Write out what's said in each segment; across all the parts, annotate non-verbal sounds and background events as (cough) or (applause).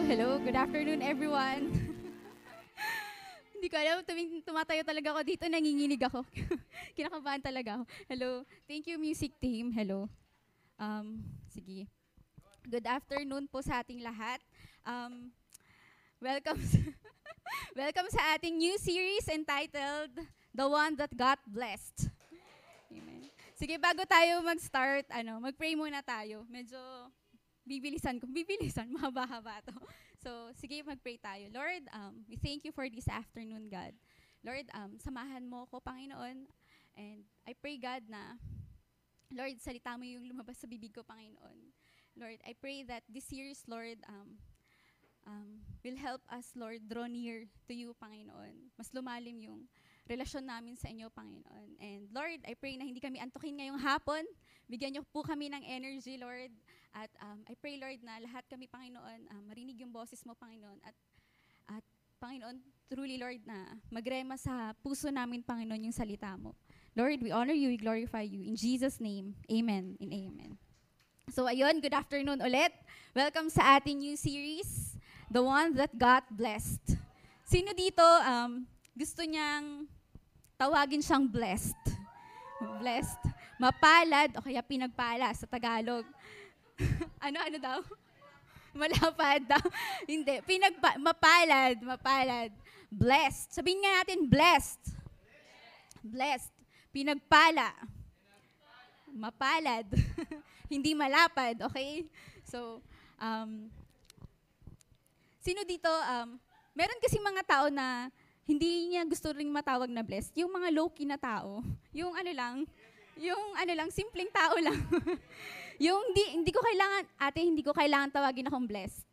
hello. Good afternoon, everyone. (laughs) Hindi ko alam, tuwing tumatayo talaga ako dito, nanginginig ako. (laughs) Kinakabahan talaga ako. Hello. Thank you, music team. Hello. Um, sige. Good afternoon po sa ating lahat. Um, welcome sa, (laughs) welcome sa ating new series entitled The One That Got Blessed. Amen. Sige, bago tayo mag-start, ano, mag-pray muna tayo. Medyo bibilisan ko. Bibilisan, (laughs) mahaba-haba to. So, sige, mag-pray tayo. Lord, um, we thank you for this afternoon, God. Lord, um, samahan mo ko, Panginoon. And I pray, God, na, Lord, salita mo yung lumabas sa bibig ko, Panginoon. Lord, I pray that this series, Lord, um, um, will help us, Lord, draw near to you, Panginoon. Mas lumalim yung relasyon namin sa inyo, Panginoon. And Lord, I pray na hindi kami antukin ngayong hapon. Bigyan niyo po kami ng energy, Lord. At um, I pray, Lord, na lahat kami, Panginoon, um, marinig yung boses mo, Panginoon. At, at Panginoon, truly, Lord, na magrema sa puso namin, Panginoon, yung salita mo. Lord, we honor you, we glorify you. In Jesus' name, amen and amen. So ayun, good afternoon ulit. Welcome sa ating new series, The One That Got Blessed. Sino dito um, gusto niyang tawagin siyang blessed. Blessed. Mapalad o kaya pinagpala sa Tagalog. (laughs) ano, ano daw? (laughs) Malapad daw. (laughs) Hindi. Pinagpa- mapalad, mapalad. Blessed. Sabihin nga natin, blessed. Blessed. Pinagpala. Mapalad. Hindi malapad, okay? So, um, sino dito, um, meron kasi mga tao na hindi niya gusto ring matawag na blessed. Yung mga low-key na tao. (laughs) Yung ano lang, yung ano lang, simpleng tao lang. (laughs) yung hindi, hindi ko kailangan, ate, hindi ko kailangan tawagin akong blessed.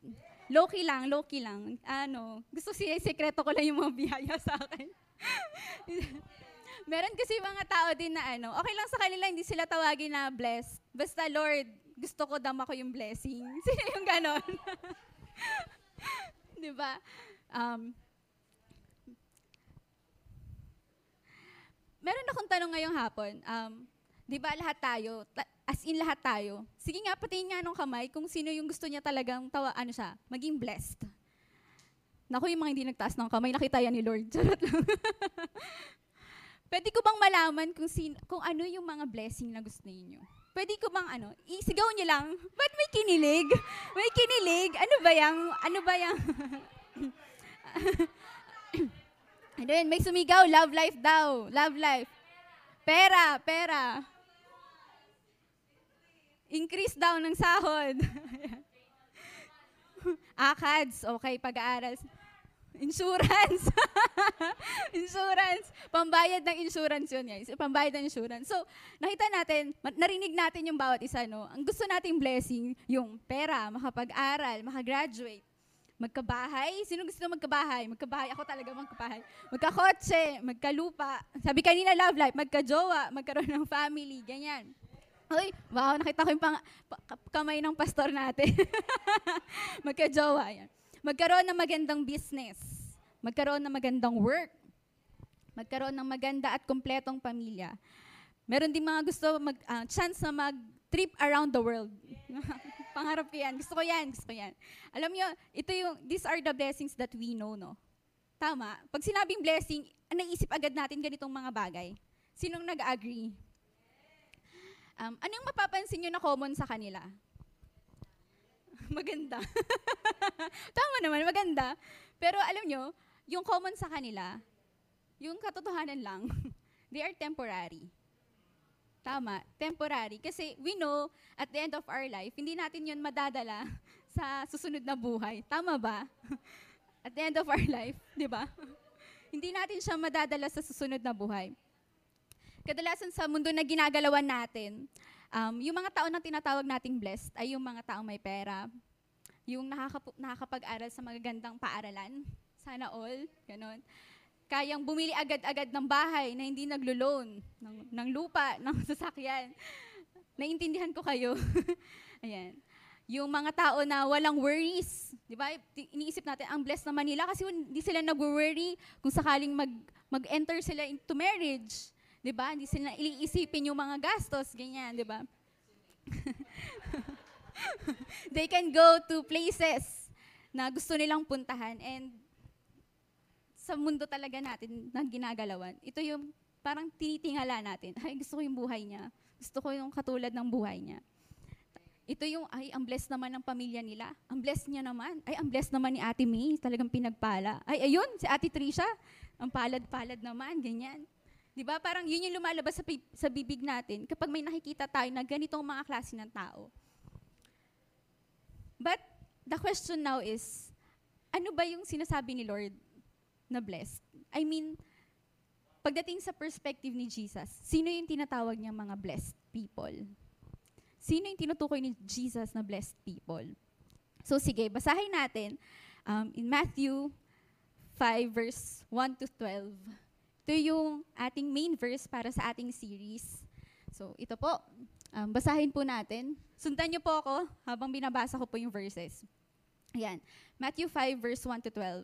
Low-key lang, low-key lang. Ano, gusto siya, sekreto ko lang yung mga biyaya sa akin. (laughs) Meron kasi mga tao din na ano, okay lang sa kanila, hindi sila tawagin na blessed. Basta, Lord, gusto ko dama ko yung blessing. Yung ganon? Di ba? Um, meron akong tanong ngayong hapon. Um, di ba lahat tayo, ta- as in lahat tayo, sige nga, patingin nga nung kamay kung sino yung gusto niya talagang tawa, ano siya, maging blessed. Naku, yung mga hindi nagtaas ng kamay, nakita yan ni Lord. (laughs) Charot lang. Pwede ko bang malaman kung, sino, kung ano yung mga blessing na gusto niyo? Pwede ko bang ano, isigaw niyo lang, ba't may kinilig? May kinilig? Ano ba yang, ano ba yang, (laughs) ano yun, may sumigaw, love life daw, love life. Pera, pera. Increase daw ng sahod. (laughs) Akads, okay, pag-aaral. Insurance. (laughs) insurance. Pambayad ng insurance yun, guys. Pambayad ng insurance. So, nakita natin, narinig natin yung bawat isa, no? Ang gusto nating blessing, yung pera, makapag-aral, makagraduate, magkabahay. Sino gusto magkabahay? Magkabahay. Ako talaga magkabahay. Magkakotse, magkalupa. Sabi kanina, love life. Magkajowa, magkaroon ng family, ganyan. Uy, wow, nakita ko yung pang, pa, kamay ng pastor natin. (laughs) magkajowa, yan. Magkaroon ng magandang business. Magkaroon ng magandang work. Magkaroon ng maganda at kumpletong pamilya. Meron din mga gusto mag, uh, chance na mag-trip around the world. (laughs) Pangarap ko yan. Gusto ko yan. Gusto ko yan. Alam niyo, ito yung, these are the blessings that we know, no? Tama. Pag sinabing blessing, naisip agad natin ganitong mga bagay. Sinong nag-agree? Um, anong mapapansin nyo na common sa kanila? (laughs) maganda. (laughs) Tama naman, maganda. Pero alam nyo, yung common sa kanila, yung katotohanan lang, (laughs) they are temporary. Tama, temporary. Kasi we know, at the end of our life, hindi natin yun madadala (laughs) sa susunod na buhay. Tama ba? (laughs) At the end of our life, di ba? (laughs) hindi natin siya madadala sa susunod na buhay. Kadalasan sa mundo na ginagalawan natin, um, yung mga tao na tinatawag nating blessed ay yung mga taong may pera, yung nakakap- nakakapag-aral sa magagandang paaralan, sana all, ganon. Kayang bumili agad-agad ng bahay na hindi naglo-loan, ng, ng lupa, (laughs) ng sasakyan. Naintindihan ko kayo. (laughs) Ayan. Yung mga tao na walang worries, di ba? Iniisip natin, ang blessed naman nila kasi hindi sila nag-worry kung sakaling mag, mag-enter sila into marriage. Di ba? Hindi sila iliisipin yung mga gastos, ganyan, di ba? (laughs) They can go to places na gusto nilang puntahan and sa mundo talaga natin na ginagalawan, ito yung parang tinitingala natin. (laughs) Ay, gusto ko yung buhay niya. Gusto ko yung katulad ng buhay niya. Ito yung, ay, ang blessed naman ng pamilya nila. Ang blessed niya naman. Ay, ang blessed naman ni Ate May. Talagang pinagpala. Ay, ayun, si Ate Trisha. Ang palad-palad naman, ganyan. Di ba? Parang yun yung lumalabas sa, sa bibig natin kapag may nakikita tayo na ganitong mga klase ng tao. But the question now is, ano ba yung sinasabi ni Lord na blessed? I mean, pagdating sa perspective ni Jesus, sino yung tinatawag niya mga blessed people? Sino yung tinutukoy ni Jesus na blessed people? So sige, basahin natin um, in Matthew 5 verse 1 to 12. Ito yung ating main verse para sa ating series. So ito po, um, basahin po natin. Sundan niyo po ako habang binabasa ko po yung verses. Ayan, Matthew 5 verse 1 to 12.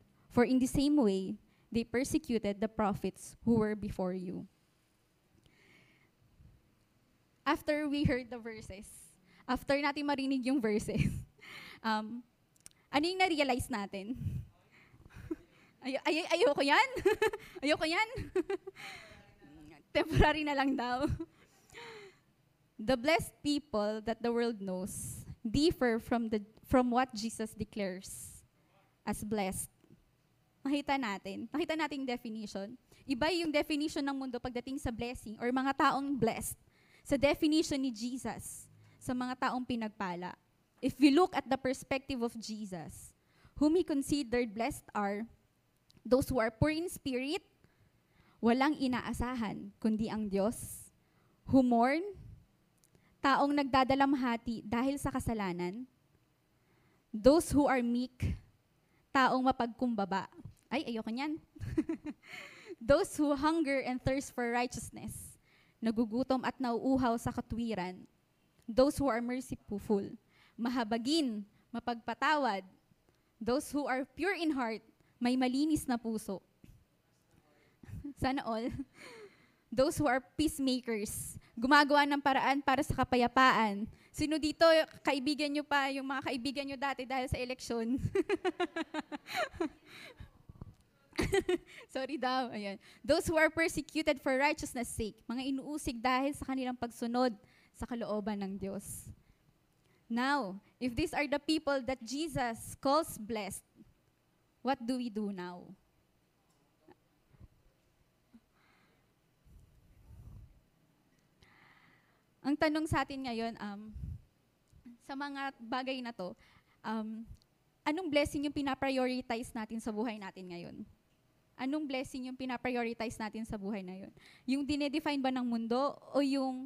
For in the same way, they persecuted the prophets who were before you. After we heard the verses, after natin marinig yung verses, (laughs) um, ano yung na-realize natin? (laughs) ay, ay, ayoko yan. (laughs) ayoko yan. Temporary na lang daw. the blessed people that the world knows differ from, the, from what Jesus declares as blessed. Makita natin. Makita natin definition. Iba yung definition ng mundo pagdating sa blessing or mga taong blessed sa definition ni Jesus sa mga taong pinagpala. If we look at the perspective of Jesus, whom he considered blessed are those who are poor in spirit, walang inaasahan kundi ang Diyos, who mourn, taong nagdadalamhati dahil sa kasalanan, those who are meek, taong mapagkumbaba. Ay, ayoko niyan. (laughs) those who hunger and thirst for righteousness, nagugutom at nauuhaw sa katwiran, those who are merciful, mahabagin, mapagpatawad, those who are pure in heart, may malinis na puso. (laughs) Sana all. (laughs) Those who are peacemakers, gumagawa ng paraan para sa kapayapaan. Sino dito, kaibigan nyo pa, yung mga kaibigan nyo dati dahil sa eleksyon? (laughs) Sorry daw. Ayan. Those who are persecuted for righteousness' sake, mga inuusig dahil sa kanilang pagsunod sa kalooban ng Diyos. Now, if these are the people that Jesus calls blessed, what do we do now? Ang tanong sa atin ngayon, um, sa mga bagay na to, um, anong blessing yung pinaprioritize natin sa buhay natin ngayon? Anong blessing yung pinaprioritize natin sa buhay na yun? Yung dinedefine ba ng mundo o yung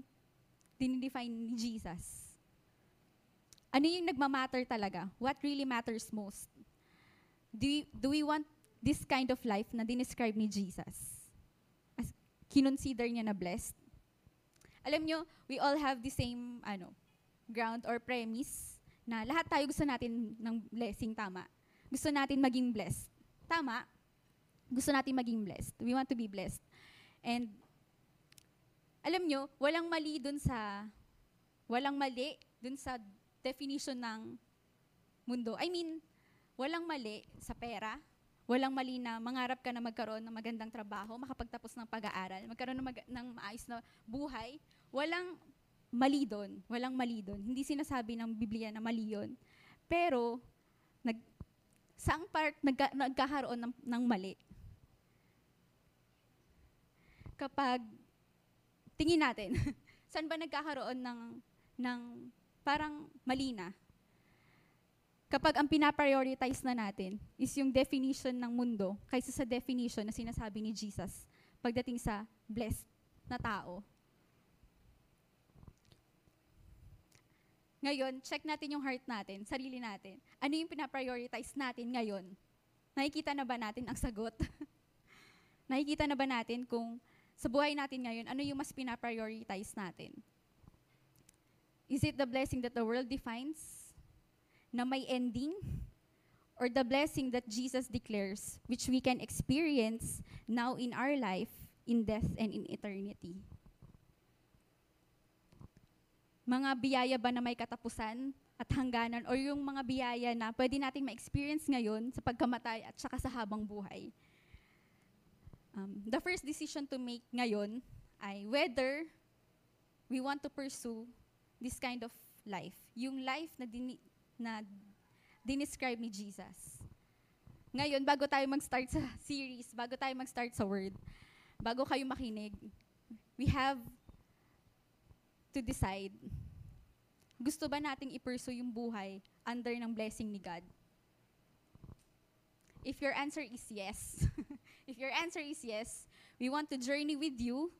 dinedefine ni Jesus? Ano yung nagmamatter talaga? What really matters most? Do we, do we want this kind of life na dinescribe ni Jesus? As kinonsider niya na blessed? Alam nyo, we all have the same ano, ground or premise na lahat tayo gusto natin ng blessing, tama. Gusto natin maging blessed. Tama. Gusto natin maging blessed. We want to be blessed. And alam nyo, walang mali dun sa, walang mali dun sa definition ng mundo. I mean, walang mali sa pera, walang mali na mangarap ka na magkaroon ng magandang trabaho, makapagtapos ng pag-aaral, magkaroon ng, mag- ng maayos na buhay. Walang mali doon. Walang mali doon. Hindi sinasabi ng Biblia na mali yun. Pero, nag, saang part nagka, nagkakaroon ng, ng mali? Kapag, tingin natin, (laughs) saan ba nagkakaroon ng, ng parang mali na? Kapag ang pinaprioritize na natin is yung definition ng mundo kaysa sa definition na sinasabi ni Jesus pagdating sa blessed na tao. Ngayon, check natin yung heart natin, sarili natin. Ano yung pinaprioritize natin ngayon? Nakikita na ba natin ang sagot? (laughs) Nakikita na ba natin kung sa buhay natin ngayon, ano yung mas pinaprioritize natin? Is it the blessing that the world defines? Na may ending? Or the blessing that Jesus declares, which we can experience now in our life, in death, and in eternity? mga biyaya ba na may katapusan at hangganan or yung mga biyaya na pwede nating ma-experience ngayon sa pagkamatay at saka sa habang buhay. Um, the first decision to make ngayon ay whether we want to pursue this kind of life. Yung life na, dini, na dinescribe ni Jesus. Ngayon, bago tayo mag-start sa (laughs) series, bago tayo mag-start sa word, bago kayo makinig, we have to decide, gusto ba nating i-pursue yung buhay under ng blessing ni God? If your answer is yes, (laughs) if your answer is yes, we want to journey with you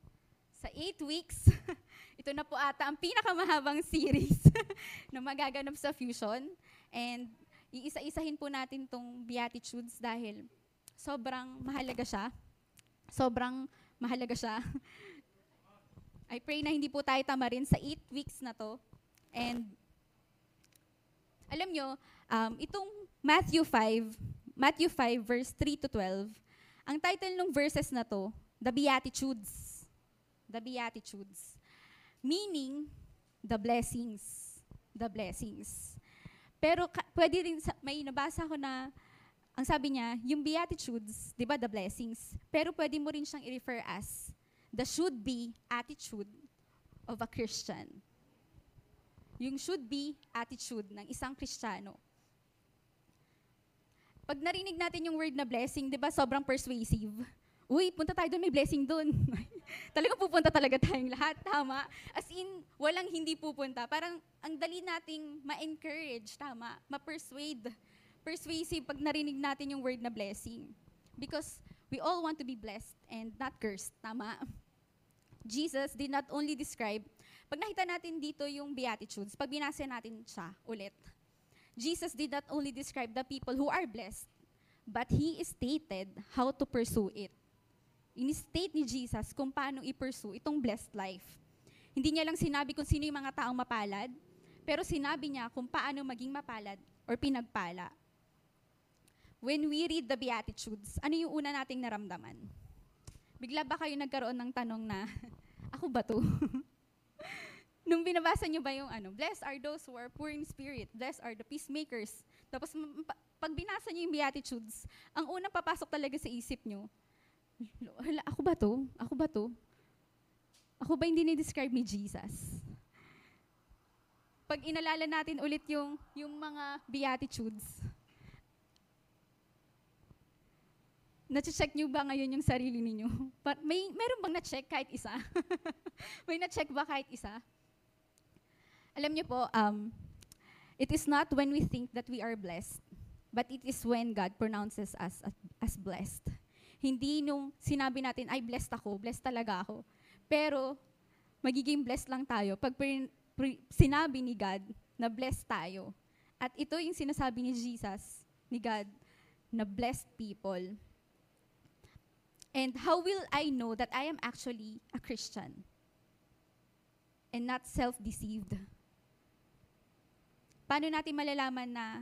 sa eight weeks. (laughs) Ito na po ata ang pinakamahabang series (laughs) na magaganap sa Fusion. And iisa-isahin po natin tong Beatitudes dahil sobrang mahalaga siya. Sobrang mahalaga siya. (laughs) I pray na hindi po tayo tamarin sa 8 weeks na to. And alam nyo, um, itong Matthew 5, Matthew 5 verse 3 to 12, ang title ng verses na to, The Beatitudes. The Beatitudes. Meaning, the blessings. The blessings. Pero ka- pwede rin, sa- may nabasa ko na, ang sabi niya, yung Beatitudes, di ba, the blessings, pero pwede mo rin siyang i-refer as the should be attitude of a Christian. Yung should be attitude ng isang Kristiyano. Pag narinig natin yung word na blessing, di ba sobrang persuasive? Uy, punta tayo doon, may blessing doon. (laughs) Talagang pupunta talaga tayong lahat, tama? As in, walang hindi pupunta. Parang ang dali nating ma-encourage, tama? Ma-persuade. Persuasive pag narinig natin yung word na blessing. Because we all want to be blessed and not cursed, tama? Jesus did not only describe, pag nakita natin dito yung Beatitudes, pag binasa natin siya ulit, Jesus did not only describe the people who are blessed, but He stated how to pursue it. In-state ni Jesus kung paano i-pursue itong blessed life. Hindi niya lang sinabi kung sino yung mga taong mapalad, pero sinabi niya kung paano maging mapalad or pinagpala. When we read the Beatitudes, ano yung una nating naramdaman? Bigla ba kayo nagkaroon ng tanong na, (laughs) ako ba to? (laughs) Nung binabasa niyo ba yung ano, blessed are those who are poor in spirit, blessed are the peacemakers. Tapos pag binasa niyo yung Beatitudes, ang unang papasok talaga sa isip niyo, "Hala, ako ba to? Ako ba to? Ako ba hindi ni-describe ni Jesus? Pag inalala natin ulit yung, yung mga Beatitudes, Nache-check niyo ba ngayon yung sarili niyo? (laughs) Pa- may meron bang na-check kahit isa? (laughs) may na-check ba kahit isa? Alam niyo po, um, it is not when we think that we are blessed, but it is when God pronounces us as, blessed. Hindi nung sinabi natin, ay blessed ako, blessed talaga ako. Pero, magiging blessed lang tayo pag pre- pre- sinabi ni God na blessed tayo. At ito yung sinasabi ni Jesus, ni God, na blessed people. And how will I know that I am actually a Christian and not self-deceived? Paano natin malalaman na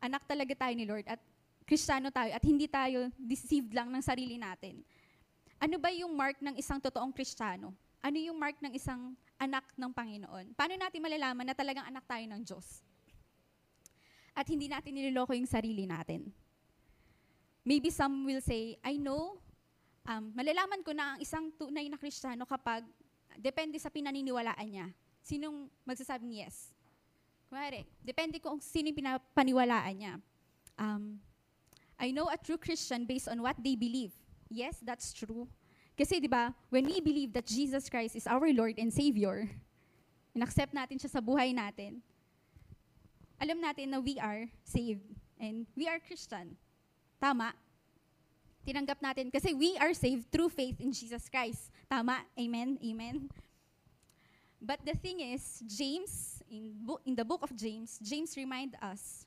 anak talaga tayo ni Lord at Kristiyano tayo at hindi tayo deceived lang ng sarili natin? Ano ba yung mark ng isang totoong Kristiyano? Ano yung mark ng isang anak ng Panginoon? Paano natin malalaman na talagang anak tayo ng Diyos? At hindi natin niloloko yung sarili natin. Maybe some will say, I know um, malalaman ko na ang isang tunay na Kristiyano kapag depende sa pinaniniwalaan niya. Sinong magsasabing yes? Kumari, depende kung sino yung pinapaniwalaan niya. Um, I know a true Christian based on what they believe. Yes, that's true. Kasi 'di ba, when we believe that Jesus Christ is our Lord and Savior, (laughs) inaccept natin siya sa buhay natin, alam natin na we are saved and we are Christian. Tama? Tinanggap natin kasi we are saved through faith in Jesus Christ. Tama? Amen? Amen? But the thing is, James, in, bo- in the book of James, James remind us,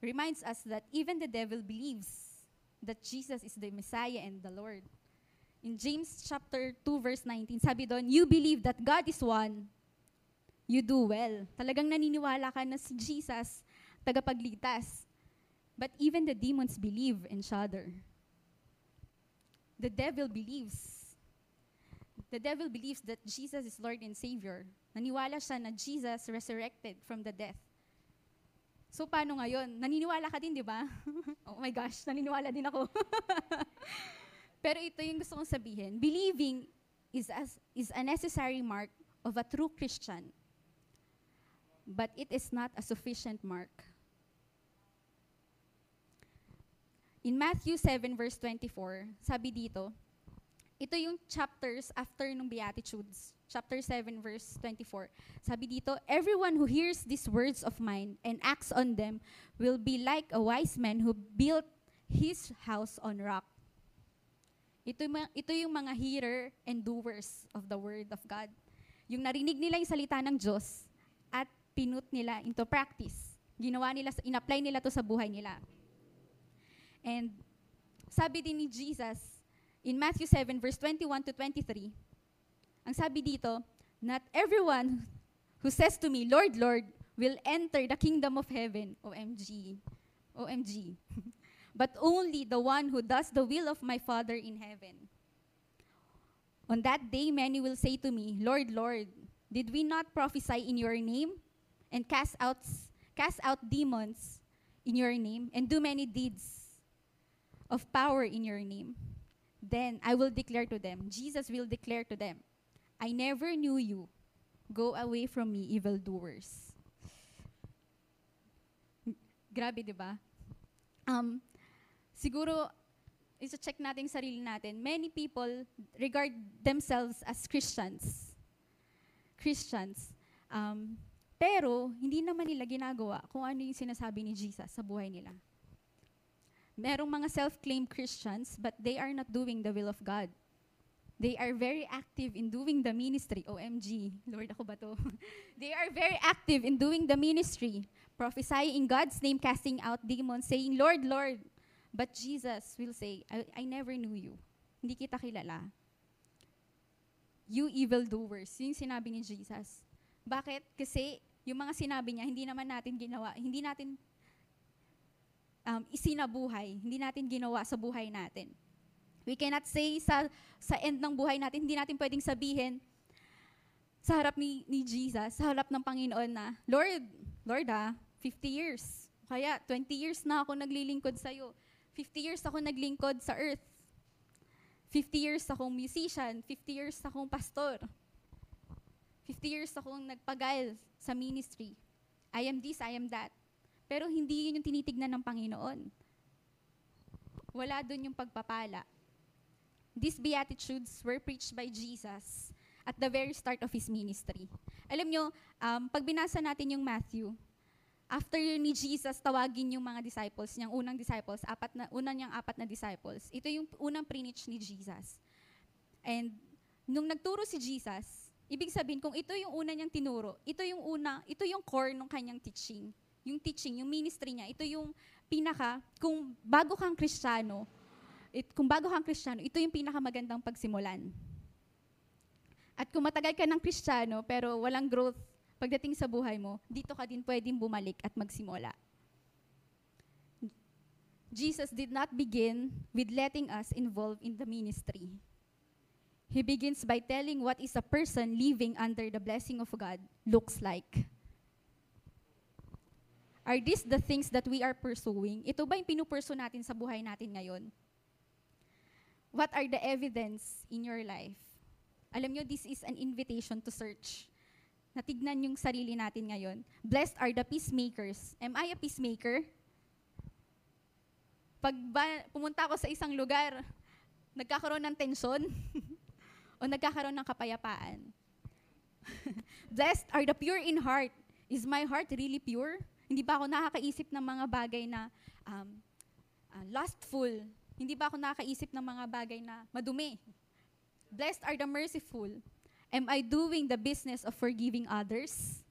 reminds us that even the devil believes that Jesus is the Messiah and the Lord. In James chapter 2 verse 19, sabi doon, you believe that God is one, you do well. Talagang naniniwala ka na si Jesus, tagapagligtas. But even the demons believe and shudder. The devil believes the devil believes that Jesus is Lord and Savior. Naniwala siya na Jesus resurrected from the death. So paano ngayon? Naniniwala ka din, di ba? (laughs) oh my gosh, naniniwala din ako. (laughs) Pero ito yung gusto kong sabihin. Believing is, as, is a necessary mark of a true Christian. But it is not a sufficient mark. In Matthew 7 verse 24, sabi dito, ito yung chapters after nung Beatitudes. Chapter 7 verse 24. Sabi dito, Everyone who hears these words of mine and acts on them will be like a wise man who built his house on rock. Ito, ito yung mga hearer and doers of the word of God. Yung narinig nila yung salita ng Diyos at pinut nila into practice. Ginawa nila, in-apply nila to sa buhay nila. And sabi din ni Jesus in Matthew 7 verse 21 to 23, ang sabi dito, not everyone who says to me, Lord, Lord, will enter the kingdom of heaven. OMG. OMG. (laughs) but only the one who does the will of my Father in heaven. On that day, many will say to me, Lord, Lord, did we not prophesy in your name and cast out, cast out demons in your name and do many deeds of power in your name. Then I will declare to them, Jesus will declare to them, I never knew you. Go away from me, evildoers. Grabe, di ba? Um, siguro, isa-check natin sarili natin. Many people regard themselves as Christians. Christians. Um, pero, hindi naman nila ginagawa kung ano yung sinasabi ni Jesus sa buhay nila. Merong mga self-claimed Christians, but they are not doing the will of God. They are very active in doing the ministry. OMG, Lord ako ba to? (laughs) they are very active in doing the ministry, prophesying in God's name, casting out demons, saying, Lord, Lord. But Jesus will say, I, I never knew you. Hindi kita kilala. You evildoers. Yun yung sinabi ni Jesus. Bakit? Kasi yung mga sinabi niya, hindi naman natin ginawa, hindi natin um, isinabuhay. Hindi natin ginawa sa buhay natin. We cannot say sa, sa end ng buhay natin, hindi natin pwedeng sabihin sa harap ni, ni Jesus, sa harap ng Panginoon na, Lord, Lord ah, 50 years. Kaya 20 years na ako naglilingkod sa iyo. 50 years ako naglingkod sa earth. 50 years akong musician. 50 years akong pastor. 50 years akong nagpagal sa ministry. I am this, I am that. Pero hindi yun yung tinitignan ng Panginoon. Wala doon yung pagpapala. These Beatitudes were preached by Jesus at the very start of His ministry. Alam nyo, um, pag binasa natin yung Matthew, after ni Jesus tawagin yung mga disciples, niyang unang disciples, apat na, unang niyang apat na disciples, ito yung unang preach ni Jesus. And nung nagturo si Jesus, ibig sabihin, kung ito yung una niyang tinuro, ito yung una, ito yung core ng kanyang teaching yung teaching, yung ministry niya, ito yung pinaka, kung bago kang kristyano, it, kung bago kang kristyano, ito yung pinakamagandang pagsimulan. At kung matagal ka ng kristyano, pero walang growth pagdating sa buhay mo, dito ka din pwedeng bumalik at magsimula. Jesus did not begin with letting us involve in the ministry. He begins by telling what is a person living under the blessing of God looks like. Are these the things that we are pursuing? Ito ba yung pinupursu natin sa buhay natin ngayon? What are the evidence in your life? Alam nyo, this is an invitation to search. Natignan yung sarili natin ngayon. Blessed are the peacemakers. Am I a peacemaker? Pag ba, pumunta ako sa isang lugar, nagkakaroon ng tensyon (laughs) o nagkakaroon ng kapayapaan. (laughs) Blessed are the pure in heart. Is my heart really pure? Hindi ba ako nakakaisip ng mga bagay na um, uh, lustful? Hindi ba ako nakakaisip ng mga bagay na madumi? Blessed are the merciful. Am I doing the business of forgiving others?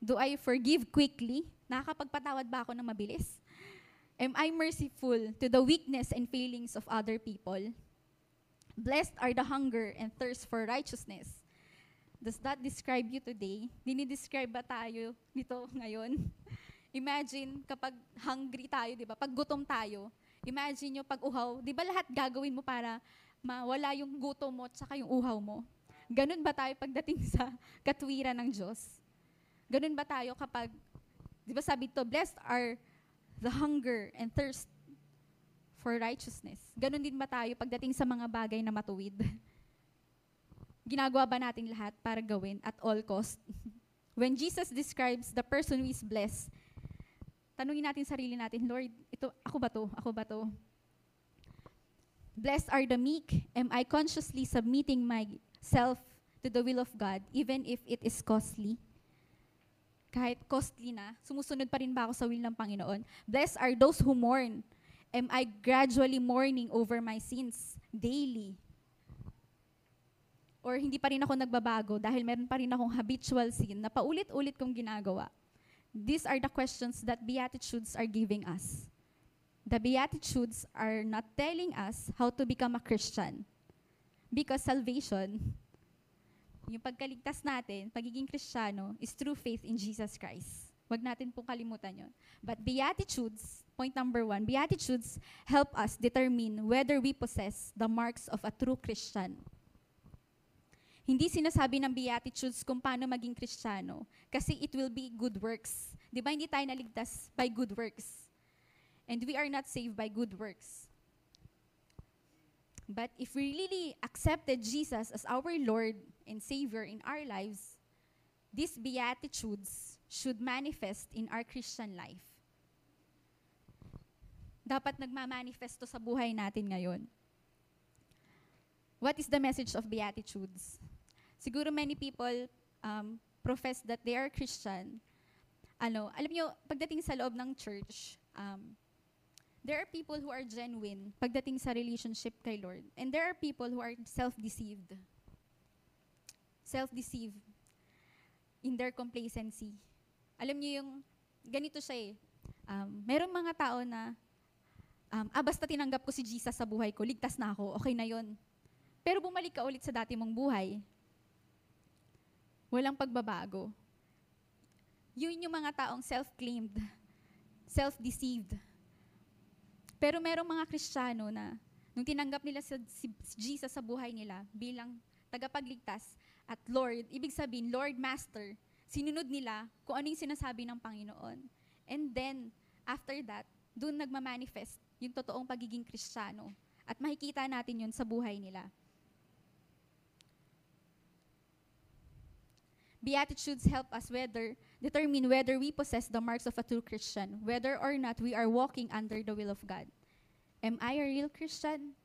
Do I forgive quickly? Nakakapagpatawad ba ako ng mabilis? Am I merciful to the weakness and failings of other people? Blessed are the hunger and thirst for righteousness. Does that describe you today? Dinidescribe ba tayo nito ngayon? Imagine kapag hungry tayo, di ba? Pag gutom tayo, imagine nyo pag uhaw, di ba lahat gagawin mo para mawala yung gutom mo at saka yung uhaw mo? Ganun ba tayo pagdating sa (laughs) katwiran ng Diyos? Ganun ba tayo kapag, di ba sabi to, blessed are the hunger and thirst for righteousness. Ganon din ba tayo pagdating sa mga bagay na matuwid? (laughs) Ginagawa ba natin lahat para gawin at all cost? (laughs) When Jesus describes the person who is blessed, tanungin natin sarili natin, Lord, ito, ako ba to? Ako ba to? Blessed are the meek. Am I consciously submitting myself to the will of God, even if it is costly? Kahit costly na, sumusunod pa rin ba ako sa will ng Panginoon? Blessed are those who mourn. Am I gradually mourning over my sins daily? or hindi pa rin ako nagbabago dahil meron pa rin akong habitual sin na paulit-ulit kong ginagawa. These are the questions that Beatitudes are giving us. The Beatitudes are not telling us how to become a Christian. Because salvation, yung pagkaligtas natin, pagiging Kristiyano, is through faith in Jesus Christ. Huwag natin pong kalimutan yon. But Beatitudes, point number one, Beatitudes help us determine whether we possess the marks of a true Christian. Hindi sinasabi ng Beatitudes kung paano maging Kristiyano. Kasi it will be good works. Di ba hindi tayo naligtas by good works? And we are not saved by good works. But if we really accepted Jesus as our Lord and Savior in our lives, these Beatitudes should manifest in our Christian life. Dapat nagmamanifesto sa buhay natin ngayon. What is the message of Beatitudes? Siguro many people um, profess that they are Christian. Ano, alam nyo, pagdating sa loob ng church, um, there are people who are genuine pagdating sa relationship kay Lord. And there are people who are self-deceived. Self-deceived in their complacency. Alam niyo yung, ganito siya eh. Um, merong mga tao na, um, ah, basta tinanggap ko si Jesus sa buhay ko, ligtas na ako, okay na yon. Pero bumalik ka ulit sa dati mong buhay, Walang pagbabago. Yun yung mga taong self-claimed, self-deceived. Pero merong mga Kristiyano na nung tinanggap nila si, Jesus sa buhay nila bilang tagapagligtas at Lord, ibig sabihin, Lord, Master, sinunod nila kung ano yung sinasabi ng Panginoon. And then, after that, doon nagmamanifest yung totoong pagiging Kristiyano. At makikita natin yun sa buhay nila. Beatitudes help us whether determine whether we possess the marks of a true Christian, whether or not we are walking under the will of God. Am I a real Christian?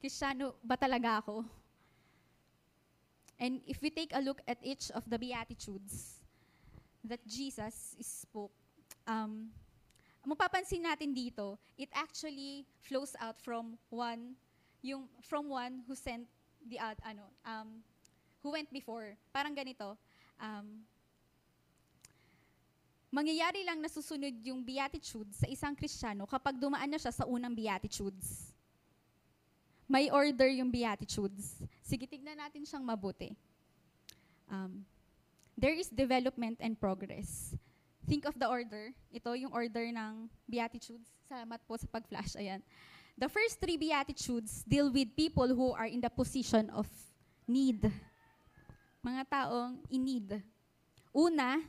Kristiyano ba talaga ako? And if we take a look at each of the Beatitudes that Jesus spoke, um, mapapansin natin dito, it actually flows out from one, yung, from one who sent the, uh, ano, um, who went before. Parang ganito, um, mangyayari lang nasusunod yung Beatitudes sa isang Kristiyano kapag dumaan na siya sa unang Beatitudes. May order yung Beatitudes. Sige, tignan natin siyang mabuti. Um, there is development and progress. Think of the order. Ito yung order ng Beatitudes. Salamat po sa pag-flash. Ayan. The first three Beatitudes deal with people who are in the position of need mga taong in need. Una,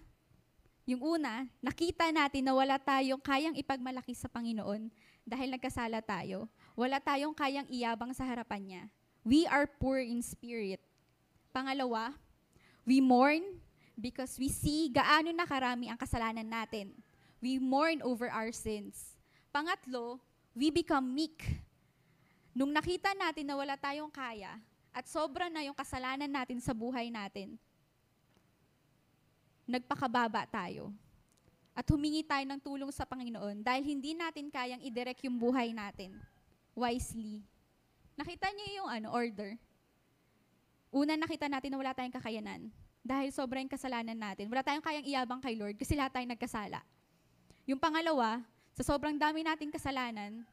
yung una, nakita natin na wala tayong kayang ipagmalaki sa Panginoon dahil nagkasala tayo. Wala tayong kayang iyabang sa harapan niya. We are poor in spirit. Pangalawa, we mourn because we see gaano na karami ang kasalanan natin. We mourn over our sins. Pangatlo, we become meek. Nung nakita natin na wala tayong kaya at sobra na yung kasalanan natin sa buhay natin, nagpakababa tayo. At humingi tayo ng tulong sa Panginoon dahil hindi natin kayang i-direct yung buhay natin wisely. Nakita niyo yung ano, order. Una, nakita natin na wala tayong kakayanan dahil sobrang kasalanan natin. Wala tayong kayang iyabang kay Lord kasi lahat tayo nagkasala. Yung pangalawa, sa sobrang dami nating kasalanan,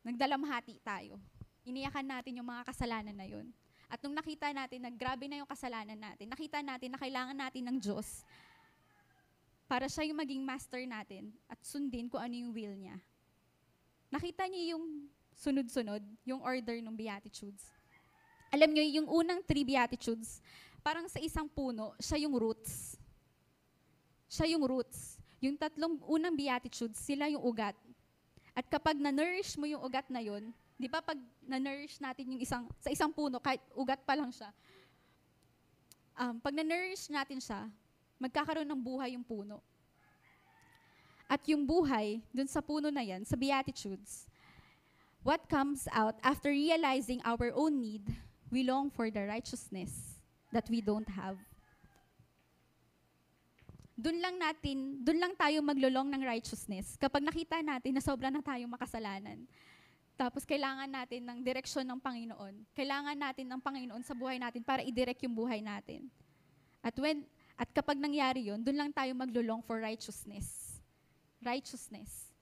nagdalamhati tayo. Iniyakan natin yung mga kasalanan na yun. At nung nakita natin na grabe na yung kasalanan natin, nakita natin na kailangan natin ng Diyos para siya yung maging master natin at sundin kung ano yung will niya. Nakita niyo yung sunod-sunod, yung order ng Beatitudes. Alam niyo, yung unang three Beatitudes, parang sa isang puno, siya yung roots. Siya yung roots. Yung tatlong unang Beatitudes, sila yung ugat. At kapag na-nourish mo yung ugat na yun, di ba pag na-nourish natin yung isang, sa isang puno, kahit ugat pa lang siya, um, pag na-nourish natin siya, magkakaroon ng buhay yung puno. At yung buhay, dun sa puno na yan, sa Beatitudes, what comes out after realizing our own need, we long for the righteousness that we don't have. Doon lang natin, doon lang tayo maglulong ng righteousness kapag nakita natin na sobra na tayong makasalanan. Tapos kailangan natin ng direksyon ng Panginoon. Kailangan natin ng Panginoon sa buhay natin para i-direct yung buhay natin. At when at kapag nangyari 'yon, doon lang tayo maglulong for righteousness. Righteousness.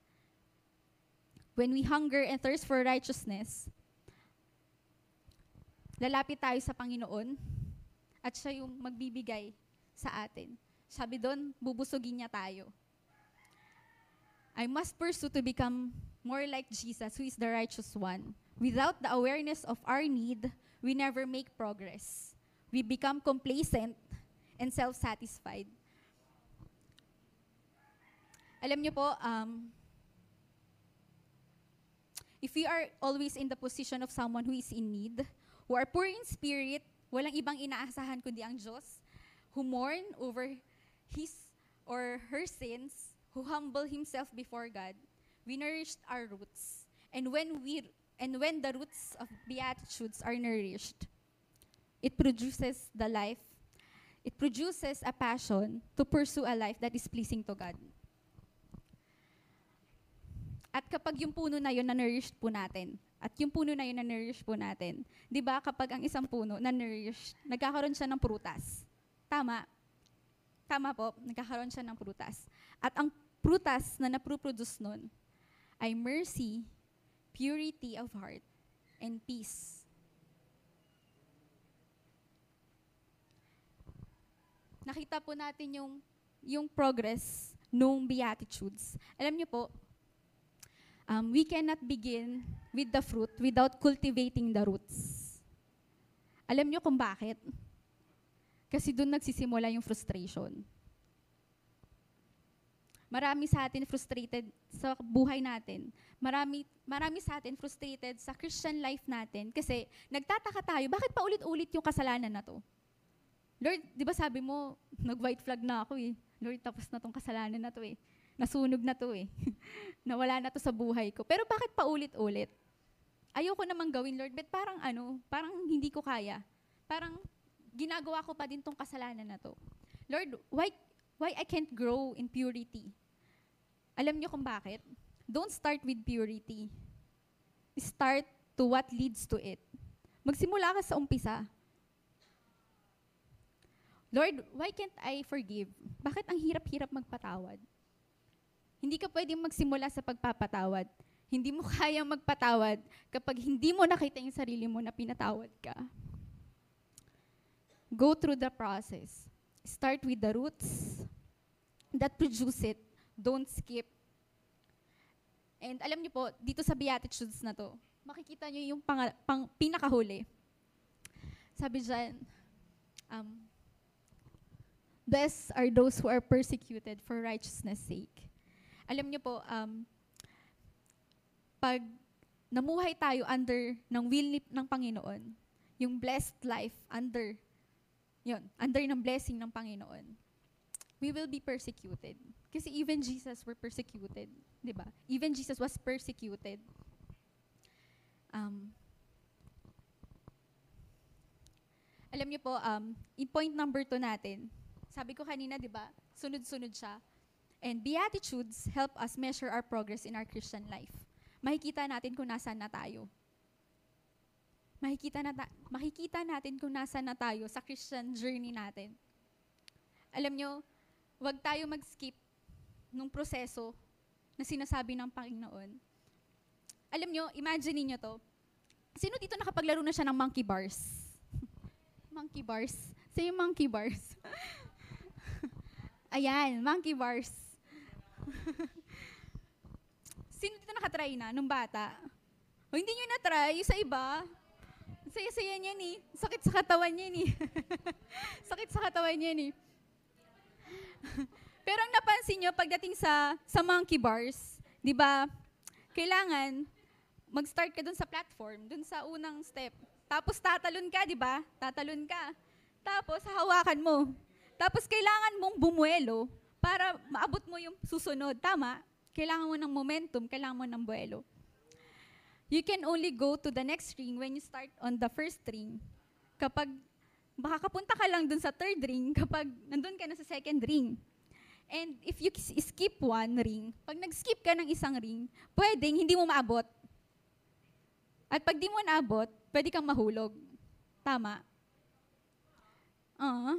When we hunger and thirst for righteousness, lalapit tayo sa Panginoon at siya yung magbibigay sa atin. Sabi doon, bubusugin niya tayo. I must pursue to become more like Jesus, who is the righteous one. Without the awareness of our need, we never make progress. We become complacent and self-satisfied. Alam niyo po, um, if we are always in the position of someone who is in need, who are poor in spirit, walang ibang inaasahan kundi ang Diyos, who mourn over his or her sins, who humble himself before God, we nourished our roots. And when we and when the roots of beatitudes are nourished, it produces the life. It produces a passion to pursue a life that is pleasing to God. At kapag yung puno na yun na-nourish po natin, at yung puno na yun na-nourish po natin, di ba kapag ang isang puno na-nourish, nagkakaroon siya ng prutas. Tama? Tama po, nagkakaroon siya ng prutas. At ang prutas na naproproduce nun ay mercy, purity of heart, and peace. Nakita po natin yung, yung progress nung Beatitudes. Alam niyo po, um, we cannot begin with the fruit without cultivating the roots. Alam niyo kung bakit? Kasi doon nagsisimula yung frustration. Marami sa atin frustrated sa buhay natin. Marami, marami sa atin frustrated sa Christian life natin kasi nagtataka tayo, bakit pa ulit-ulit yung kasalanan na to? Lord, di ba sabi mo, nag-white flag na ako eh. Lord, tapos na tong kasalanan na to eh. Nasunog na to eh. (laughs) Nawala na to sa buhay ko. Pero bakit pa ulit-ulit? Ayoko namang gawin, Lord, but parang ano, parang hindi ko kaya. Parang ginagawa ko pa din tong kasalanan na to. Lord, why, why I can't grow in purity? Alam niyo kung bakit? Don't start with purity. Start to what leads to it. Magsimula ka sa umpisa. Lord, why can't I forgive? Bakit ang hirap-hirap magpatawad? Hindi ka pwedeng magsimula sa pagpapatawad. Hindi mo (laughs) kayang magpatawad kapag hindi mo nakita yung sarili mo na pinatawad ka. Go through the process. Start with the roots that produce it. Don't skip. And alam niyo po, dito sa Beatitudes na to, makikita niyo yung pang, pang, pinakahuli. Sabi dyan, um, Blessed are those who are persecuted for righteousness' sake. Alam niyo po, um, pag namuhay tayo under ng will ng Panginoon, yung blessed life under, yun, under ng blessing ng Panginoon, we will be persecuted. Kasi even Jesus were persecuted, 'di ba? Even Jesus was persecuted. Um, alam niyo po, um, in point number two natin, sabi ko kanina, 'di ba? Sunod-sunod siya. And beatitudes help us measure our progress in our Christian life. Makikita natin kung nasaan na tayo. Makikita, na ta- makikita natin kung nasaan na tayo sa Christian journey natin. Alam nyo, wag tayo mag-skip nung proseso na sinasabi ng Panginoon. Alam nyo, imagine niyo to. Sino dito nakapaglaro na siya ng monkey bars? (laughs) monkey bars. Say monkey bars. (laughs) Ayan, monkey bars. (laughs) Sino dito nakatry na nung bata? O hindi nyo na-try, sa iba. Saya-saya niyan eh. Sakit sa katawan niyan eh. Sakit sa katawan niyan eh. (laughs) Pero ang napansin nyo, pagdating sa, sa monkey bars, di ba, kailangan mag-start ka dun sa platform, dun sa unang step. Tapos tatalon ka, di ba? Tatalon ka. Tapos hahawakan mo. Tapos kailangan mong bumuelo para maabot mo yung susunod. Tama? Kailangan mo ng momentum, kailangan mo ng buelo. You can only go to the next ring when you start on the first ring. Kapag baka kapunta ka lang dun sa third ring kapag nandun ka na sa second ring. And if you skip one ring, pag nag-skip ka ng isang ring, pwedeng hindi mo maabot. At pag di mo naabot, pwede kang mahulog. Tama? Ah,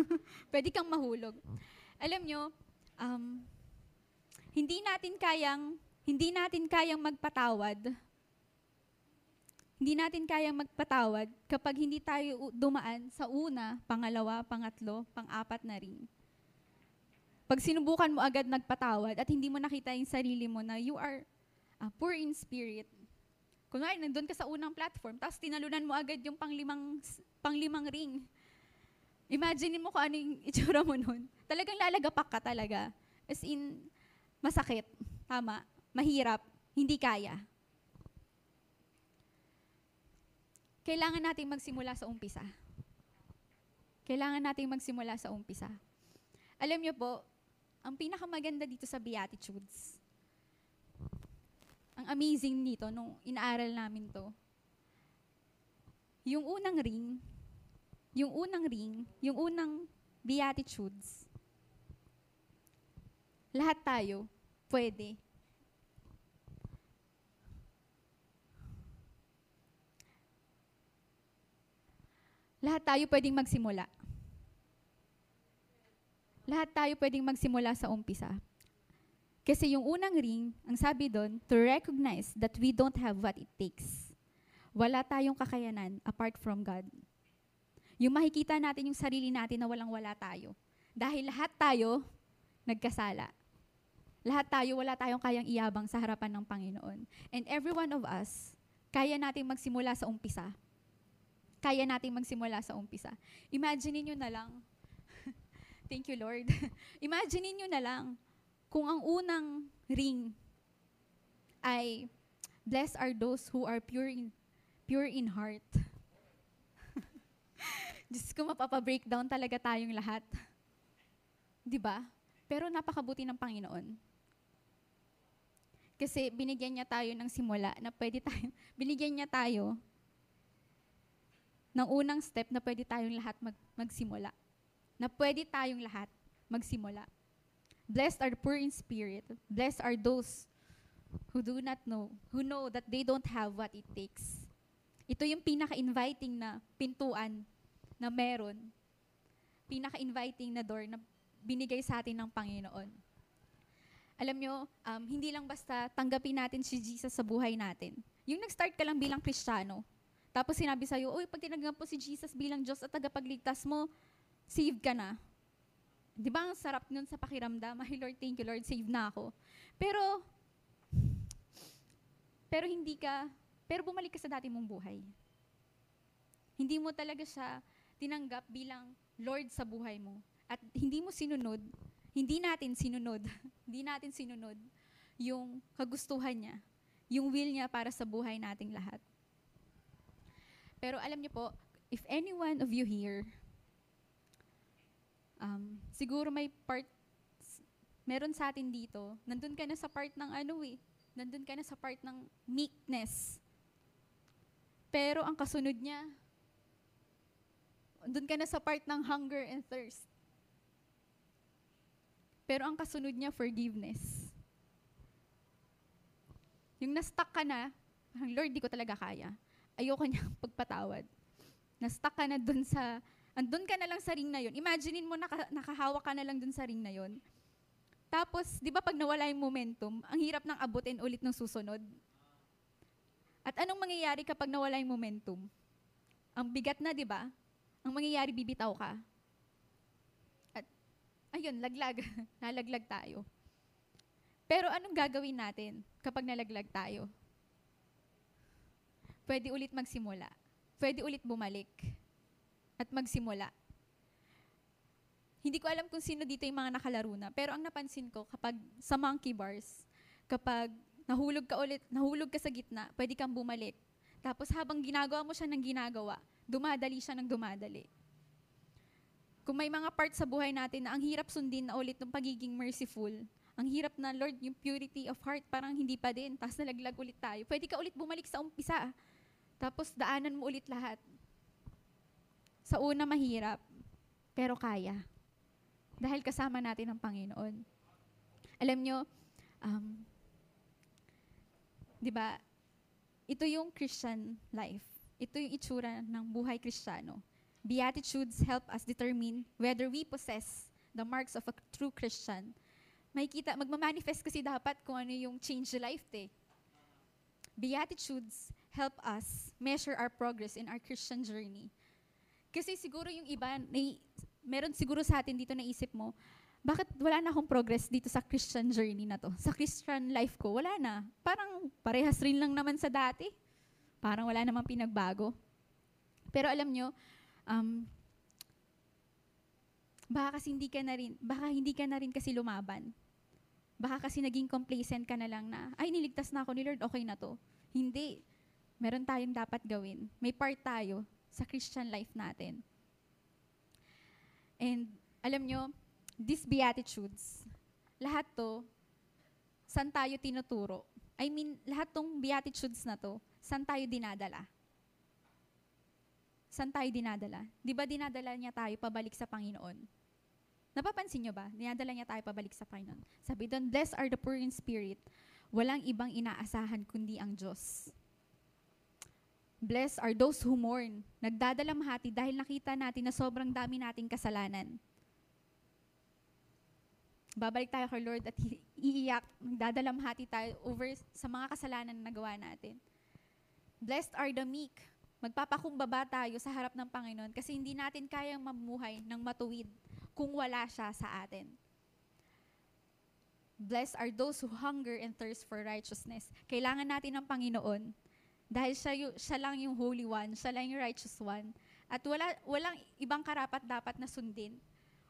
(laughs) pwede kang mahulog. Alam nyo, um, hindi natin kayang, hindi natin kayang magpatawad. Hindi natin kayang magpatawad kapag hindi tayo dumaan sa una, pangalawa, pangatlo, pang-apat na ring. Pag sinubukan mo agad nagpatawad at hindi mo nakita yung sarili mo na you are uh, poor in spirit, kunwari, nandun ka sa unang platform, tapos tinalunan mo agad yung panglimang, panglimang ring. Imagine mo kung ano yung (laughs) itsura mo nun. Talagang lalagapak ka talaga. As in, masakit. Tama. Mahirap. Hindi kaya. Kailangan nating magsimula sa umpisa. Kailangan nating magsimula sa umpisa. Alam niyo po, ang pinakamaganda dito sa Beatitudes, ang amazing nito nung inaaral namin to, yung unang ring, yung unang ring, yung unang Beatitudes, lahat tayo pwede. Lahat tayo pwedeng magsimula. Lahat tayo pwedeng magsimula sa umpisa. Kasi yung unang ring, ang sabi doon, to recognize that we don't have what it takes. Wala tayong kakayanan apart from God. Yung makikita natin yung sarili natin na walang-wala tayo. Dahil lahat tayo nagkasala. Lahat tayo, wala tayong kayang iyabang sa harapan ng Panginoon. And every one of us, kaya nating magsimula sa umpisa. Kaya nating magsimula sa umpisa. Imagine niyo na lang, (laughs) thank you Lord, (laughs) imagine niyo na lang, kung ang unang ring ay, blessed are those who are pure in, pure in heart. (laughs) Diyos ko, mapapa-breakdown talaga tayong lahat. Di ba? Pero napakabuti ng Panginoon. Kasi binigyan niya tayo ng simula na pwede tayo, binigyan niya tayo ng unang step na pwede tayong lahat mag, magsimula. Na pwede tayong lahat magsimula. Blessed are poor in spirit. Blessed are those who do not know, who know that they don't have what it takes. Ito yung pinaka-inviting na pintuan na meron. Pinaka-inviting na door na binigay sa atin ng Panginoon. Alam nyo, um, hindi lang basta tanggapin natin si Jesus sa buhay natin. Yung nag-start ka lang bilang Kristiyano, tapos sinabi sa'yo, uy, pag tinanggap mo si Jesus bilang Diyos at tagapagligtas mo, saved ka na. Di ba ang sarap nun sa pakiramdam? (laughs) Ay, Lord, thank you, Lord, save na ako. Pero, pero hindi ka, pero bumalik ka sa dati mong buhay. Hindi mo talaga siya tinanggap bilang Lord sa buhay mo. At hindi mo sinunod, hindi natin sinunod, (laughs) hindi natin sinunod yung kagustuhan niya, yung will niya para sa buhay nating lahat. Pero alam niyo po, if any one of you here um, siguro may part, meron sa atin dito, nandun ka na sa part ng ano eh, nandun ka na sa part ng meekness. Pero ang kasunod niya, nandun ka na sa part ng hunger and thirst. Pero ang kasunod niya, forgiveness. Yung na-stuck ka na, Lord, di ko talaga kaya. Ayoko niya (laughs) pagpatawad. Na-stuck ka na dun sa, andun ka na lang sa ring na yun. Imaginein mo, naka, nakahawak ka na lang dun sa ring na yun. Tapos, di ba pag nawala yung momentum, ang hirap nang abutin ulit ng susunod. At anong mangyayari kapag nawala yung momentum? Ang bigat na, di ba? Ang mangyayari, bibitaw ka. At, ayun, laglag. (laughs) Nalaglag tayo. Pero anong gagawin natin kapag nalaglag tayo? Pwede ulit magsimula. Pwede ulit bumalik. At magsimula. Hindi ko alam kung sino dito yung mga nakalaro na. Pero ang napansin ko, kapag sa monkey bars, kapag nahulog ka ulit, nahulog ka sa gitna, pwede kang bumalik. Tapos habang ginagawa mo siya ng ginagawa, dumadali siya ng dumadali. Kung may mga parts sa buhay natin na ang hirap sundin na ulit ng pagiging merciful, ang hirap na, Lord, yung purity of heart, parang hindi pa din. Tapos nalaglag ulit tayo. Pwede ka ulit bumalik sa umpisa. Tapos daanan mo ulit lahat. Sa una, mahirap. Pero kaya. Dahil kasama natin ang Panginoon. Alam nyo, um, di ba, ito yung Christian life. Ito yung itsura ng buhay kristyano. Beatitudes help us determine whether we possess the marks of a true Christian makikita, magmamanifest kasi dapat kung ano yung change life eh. Beatitudes help us measure our progress in our Christian journey. Kasi siguro yung iba, na, meron siguro sa atin dito na isip mo, bakit wala na akong progress dito sa Christian journey na to? Sa Christian life ko, wala na. Parang parehas rin lang naman sa dati. Parang wala namang pinagbago. Pero alam nyo, um, baka kasi hindi ka na rin, baka hindi ka na rin kasi lumaban. Baka kasi naging complacent ka na lang na, ay, niligtas na ako ni Lord, okay na to. Hindi. Meron tayong dapat gawin. May part tayo sa Christian life natin. And alam nyo, these Beatitudes, lahat to, saan tayo tinuturo? I mean, lahat tong Beatitudes na to, saan tayo dinadala? Saan tayo dinadala? Di ba dinadala niya tayo pabalik sa Panginoon? Napapansin nyo ba? Dinadala niya tayo pabalik sa Panginoon. Sabi doon, blessed are the poor in spirit. Walang ibang inaasahan kundi ang Diyos. Blessed are those who mourn. Nagdadalamhati dahil nakita natin na sobrang dami nating kasalanan. Babalik tayo kay Lord at iiyak, nagdadalamhati tayo over sa mga kasalanan na nagawa natin. Blessed are the meek. Magpapakumbaba tayo sa harap ng Panginoon kasi hindi natin kayang mamuhay ng matuwid kung wala siya sa atin. Blessed are those who hunger and thirst for righteousness. Kailangan natin ng Panginoon dahil siya, siya lang yung Holy One, siya lang yung Righteous One. At wala, walang ibang karapat dapat na sundin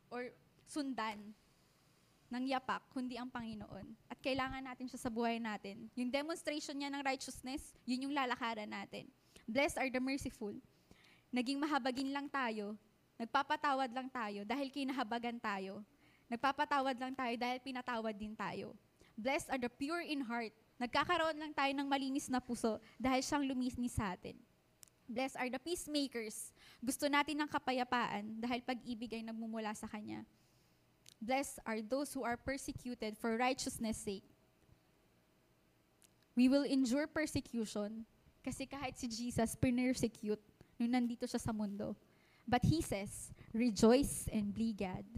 or sundan ng yapak, kundi ang Panginoon. At kailangan natin siya sa buhay natin. Yung demonstration niya ng righteousness, yun yung lalakaran natin. Blessed are the merciful. Naging mahabagin lang tayo, nagpapatawad lang tayo dahil kinahabagan tayo. Nagpapatawad lang tayo dahil pinatawad din tayo. Blessed are the pure in heart. Nagkakaroon lang tayo ng malinis na puso dahil siyang lumisnis sa atin. Blessed are the peacemakers. Gusto natin ng kapayapaan dahil pag-ibig ay nagmumula sa Kanya. Blessed are those who are persecuted for righteousness' sake. We will endure persecution kasi kahit si Jesus persecute nung nandito siya sa mundo. But He says, rejoice and be glad.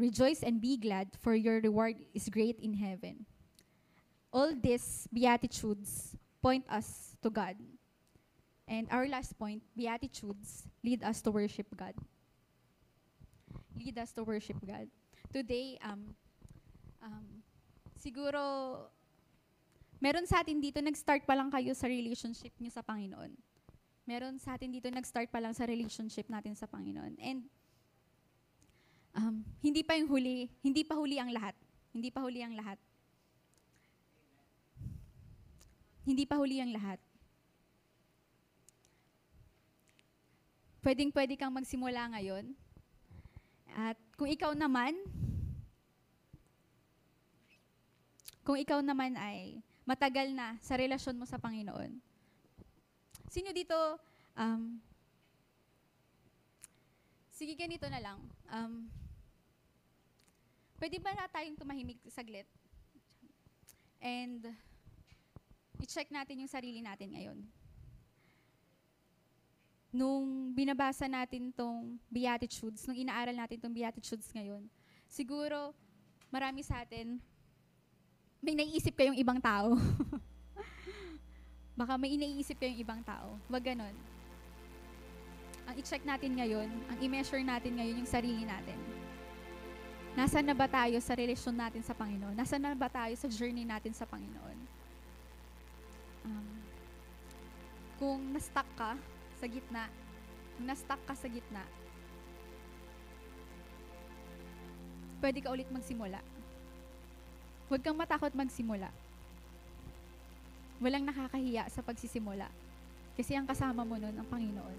Rejoice and be glad, for your reward is great in heaven. All these beatitudes point us to God. And our last point, beatitudes lead us to worship God. Lead us to worship God. Today, um, um, siguro, meron sa atin dito, nag-start pa lang kayo sa relationship niyo sa Panginoon. Meron sa atin dito, nag-start pa lang sa relationship natin sa Panginoon. And um, hindi pa yung huli, hindi pa huli ang lahat. Hindi pa huli ang lahat. Hindi pa huli ang lahat. Pwedeng pwede kang magsimula ngayon. At kung ikaw naman, kung ikaw naman ay matagal na sa relasyon mo sa Panginoon, sino dito, um, sige ganito na lang, um, pwede ba na tayong tumahimik saglit? And, i-check natin yung sarili natin ngayon. Nung binabasa natin tong Beatitudes, nung inaaral natin tong Beatitudes ngayon, siguro marami sa atin, may naiisip kayong ibang tao. (laughs) Baka may iniisip kayong ibang tao. Wag ganon. Ang i-check natin ngayon, ang i-measure natin ngayon yung sarili natin. Nasaan na ba tayo sa relasyon natin sa Panginoon? Nasaan na ba tayo sa journey natin sa Panginoon? Um, kung na-stuck ka sa gitna, kung na-stuck ka sa gitna, pwede ka ulit magsimula. Huwag kang matakot magsimula. Walang nakakahiya sa pagsisimula. Kasi ang kasama mo nun ang Panginoon.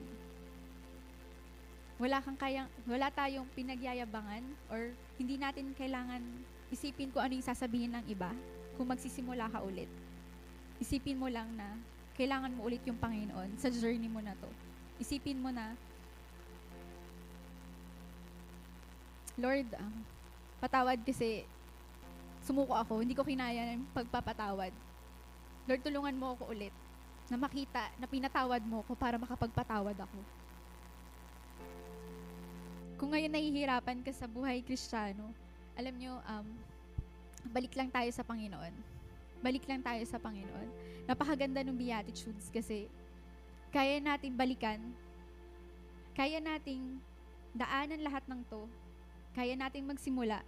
Wala kang kayang, wala tayong pinagyayabangan or hindi natin kailangan isipin kung ano yung sasabihin ng iba kung magsisimula ka ulit. Isipin mo lang na kailangan mo ulit yung Panginoon sa journey mo na to. Isipin mo na, Lord, um, patawad kasi sumuko ako, hindi ko kinaya ng pagpapatawad. Lord, tulungan mo ako ulit na makita na pinatawad mo ako para makapagpatawad ako. Kung ngayon nahihirapan ka sa buhay kristyano, alam nyo, um, balik lang tayo sa Panginoon. Balik lang tayo sa Panginoon. Napakaganda ng Beatitudes kasi kaya natin balikan, kaya nating daanan lahat ng to, kaya nating magsimula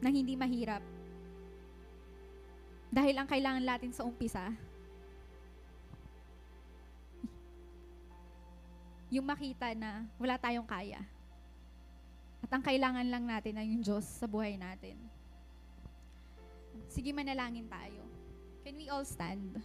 na hindi mahirap. Dahil ang kailangan natin sa umpisa, yung makita na wala tayong kaya. At ang kailangan lang natin ay yung Diyos sa buhay natin. Sige, manalangin tayo. Can we all stand?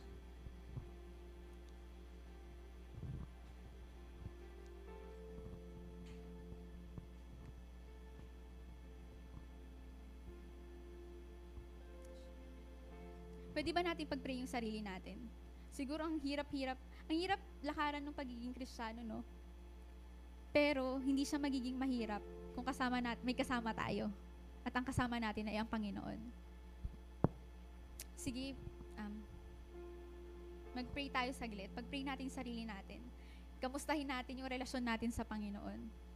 Pwede ba natin pag-pray yung sarili natin? Siguro ang hirap-hirap, ang hirap lakaran ng pagiging kristyano, no? Pero hindi siya magiging mahirap kung kasama nat may kasama tayo. At ang kasama natin ay ang Panginoon. Sige, um, mag-pray tayo saglit. Pag-pray natin sarili natin. Kamustahin natin yung relasyon natin sa Panginoon.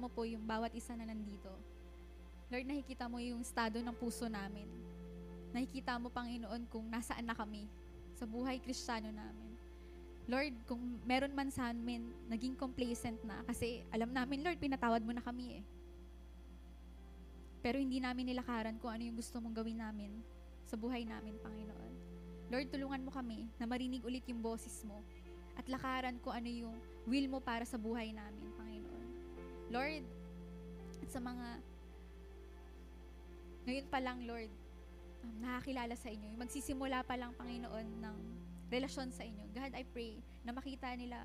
Mo po yung bawat isa na nandito. Lord, nakikita mo yung estado ng puso namin. Nakikita mo, Panginoon, kung nasaan na kami sa buhay kristyano namin. Lord, kung meron man sa amin, naging complacent na. Kasi alam namin, Lord, pinatawad mo na kami eh. Pero hindi namin nilakaran kung ano yung gusto mong gawin namin sa buhay namin, Panginoon. Lord, tulungan mo kami na marinig ulit yung boses mo at lakaran ko ano yung will mo para sa buhay namin, Panginoon. Lord, at sa mga ngayon pa lang, Lord, um, nakakilala sa inyo, magsisimula pa lang, Panginoon, ng relasyon sa inyo. God, I pray na makita nila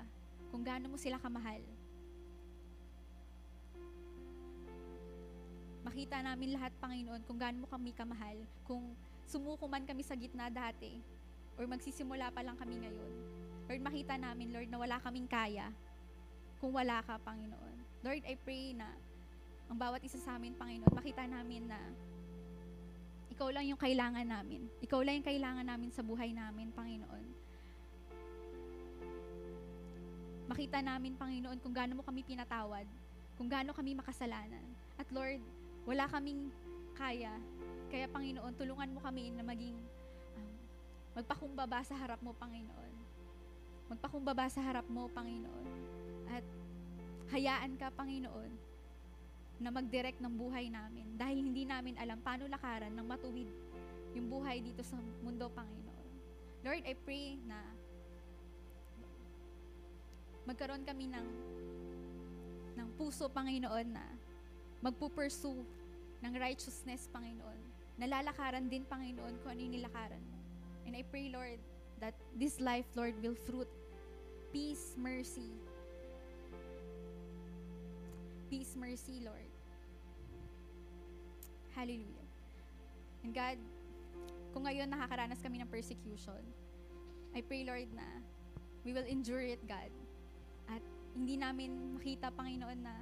kung gaano mo sila kamahal. Makita namin lahat, Panginoon, kung gaano mo kami kamahal, kung sumuko man kami sa gitna dati, or magsisimula pa lang kami ngayon. Lord, makita namin, Lord, na wala kaming kaya kung wala ka, Panginoon. Lord, I pray na ang bawat isa sa amin, Panginoon, makita namin na ikaw lang yung kailangan namin. Ikaw lang yung kailangan namin sa buhay namin, Panginoon. Makita namin, Panginoon, kung gaano mo kami pinatawad, kung gaano kami makasalanan. At Lord, wala kaming kaya. Kaya, Panginoon, tulungan mo kami na maging um, magpakumbaba sa harap mo, Panginoon magpakumbaba sa harap mo, Panginoon. Hayaan ka, Panginoon, na mag-direct ng buhay namin dahil hindi namin alam paano lakaran ng matuwid yung buhay dito sa mundo, Panginoon. Lord, I pray na magkaroon kami ng ng puso, Panginoon, na magpupursue ng righteousness, Panginoon. Nalalakaran din, Panginoon, kung ano yung nilakaran mo. And I pray, Lord, that this life, Lord, will fruit peace, mercy. Peace, mercy, Lord. Hallelujah. And God, kung ngayon nakakaranas kami ng persecution, I pray, Lord, na we will endure it, God. At hindi namin makita, Panginoon, na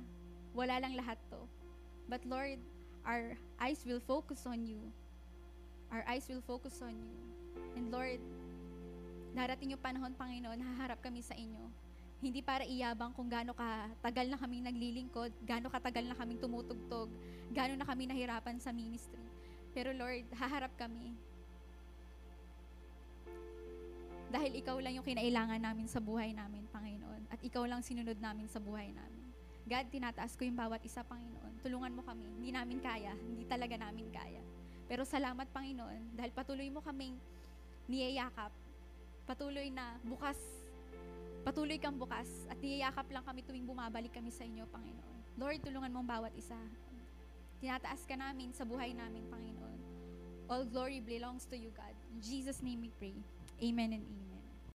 wala lang lahat to. But Lord, our eyes will focus on you. Our eyes will focus on you. And Lord, darating yung panahon, Panginoon, haharap kami sa inyo. Hindi para iyabang kung gaano katagal na kaming naglilingkod, gaano katagal na kaming tumutugtog, gaano na kami nahirapan sa ministry. Pero Lord, haharap kami. Dahil ikaw lang yung kinailangan namin sa buhay namin, Panginoon. At ikaw lang sinunod namin sa buhay namin. God, tinataas ko yung bawat isa, Panginoon. Tulungan mo kami. Hindi namin kaya. Hindi talaga namin kaya. Pero salamat, Panginoon, dahil patuloy mo kaming niyayakap. Patuloy na bukas. Patuloy kang bukas. At niyayakap lang kami tuwing bumabalik kami sa inyo, Panginoon. Lord, tulungan mo ang bawat isa. Tinataas ka namin sa buhay namin, Panginoon. All glory belongs to you, God. In Jesus' name we pray. Amen and amen.